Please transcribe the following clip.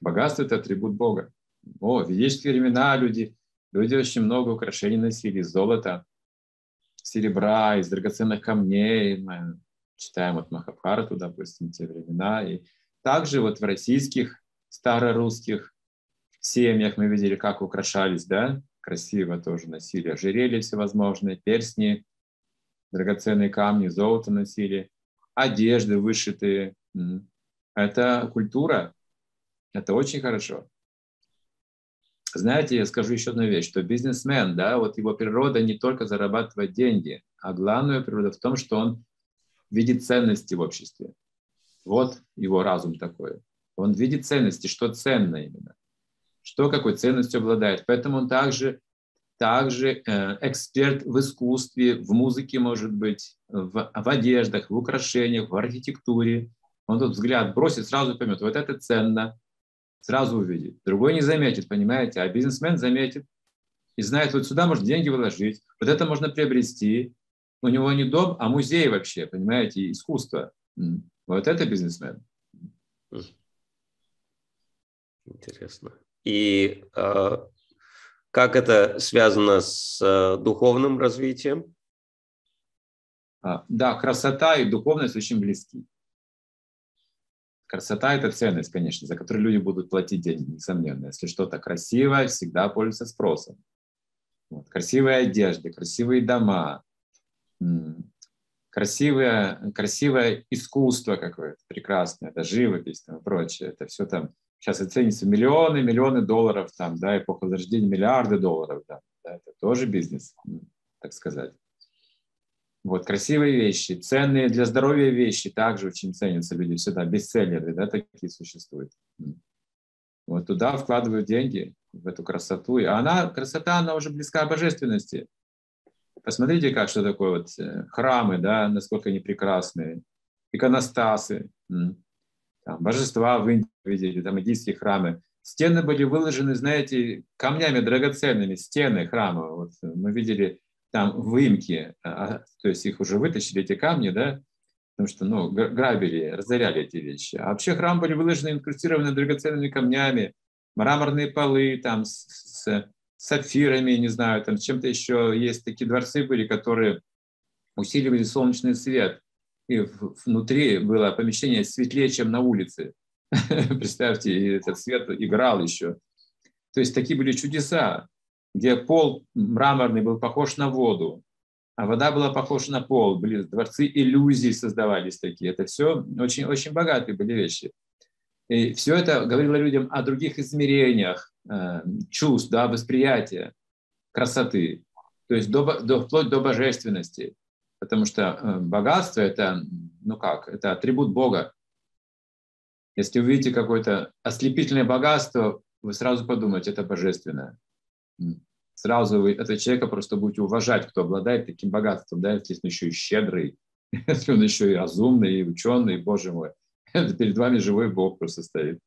Богатство – это атрибут Бога. О, в ведические времена люди, люди очень много украшений носили, золота, серебра, из драгоценных камней. Мы читаем вот Махабхарату, допустим, те времена. И также вот в российских старорусских семьях мы видели, как украшались, да, красиво тоже носили ожерелья всевозможные, перстни, драгоценные камни, золото носили, одежды вышитые. Это культура, это очень хорошо. Знаете, я скажу еще одну вещь, что бизнесмен, да, вот его природа не только зарабатывать деньги, а главная природа в том, что он видит ценности в обществе. Вот его разум такой. Он видит ценности, что ценно именно, что какой ценностью обладает. Поэтому он также, также э, эксперт в искусстве, в музыке, может быть, в, в одеждах, в украшениях, в архитектуре. Он тут взгляд бросит, сразу поймет, вот это ценно, сразу увидит. Другой не заметит, понимаете, а бизнесмен заметит и знает, вот сюда можно деньги вложить, вот это можно приобрести. У него не дом, а музей вообще, понимаете, искусство. Вот это бизнесмен. Интересно. И э, как это связано с э, духовным развитием? А, да, красота и духовность очень близки. Красота – это ценность, конечно, за которую люди будут платить деньги, несомненно. Если что-то красивое, всегда пользуется спросом. Вот. Красивые одежды, красивые дома, красивое, красивое искусство какое-то прекрасное, это живопись и прочее. Это все там сейчас оценится миллионы, миллионы долларов, там, да, эпоха Возрождения, миллиарды долларов, да, да, это тоже бизнес, так сказать. Вот, красивые вещи, ценные для здоровья вещи также очень ценятся люди всегда, бестселлеры, да, такие существуют. Вот туда вкладывают деньги, в эту красоту. А она, красота, она уже близка божественности. Посмотрите, как что такое вот э, храмы, да, насколько они прекрасные, иконостасы, там, божества в Индии видели, там индийские храмы. Стены были выложены, знаете, камнями драгоценными, стены храма. Вот мы видели там выемки, а, то есть их уже вытащили, эти камни, да, потому что, ну, грабили, разоряли эти вещи. А вообще храм были выложены, инкрустированы драгоценными камнями, мраморные полы там с, с сапфирами, не знаю, там чем-то еще. Есть такие дворцы были, которые усиливали солнечный свет. И внутри было помещение светлее, чем на улице. Представьте, этот свет играл еще. То есть такие были чудеса где пол мраморный был похож на воду, а вода была похожа на пол. Были дворцы иллюзий создавались такие. Это все очень, очень богатые были вещи. И все это говорило людям о других измерениях э, чувств, да, восприятия, красоты. То есть до, до, вплоть до божественности. Потому что э, богатство – это, ну как, это атрибут Бога. Если вы видите какое-то ослепительное богатство, вы сразу подумаете, это божественное сразу вы этого человека просто будете уважать, кто обладает таким богатством, да, если он еще и щедрый, если он еще и разумный, и ученый, боже мой, перед вами живой Бог просто стоит.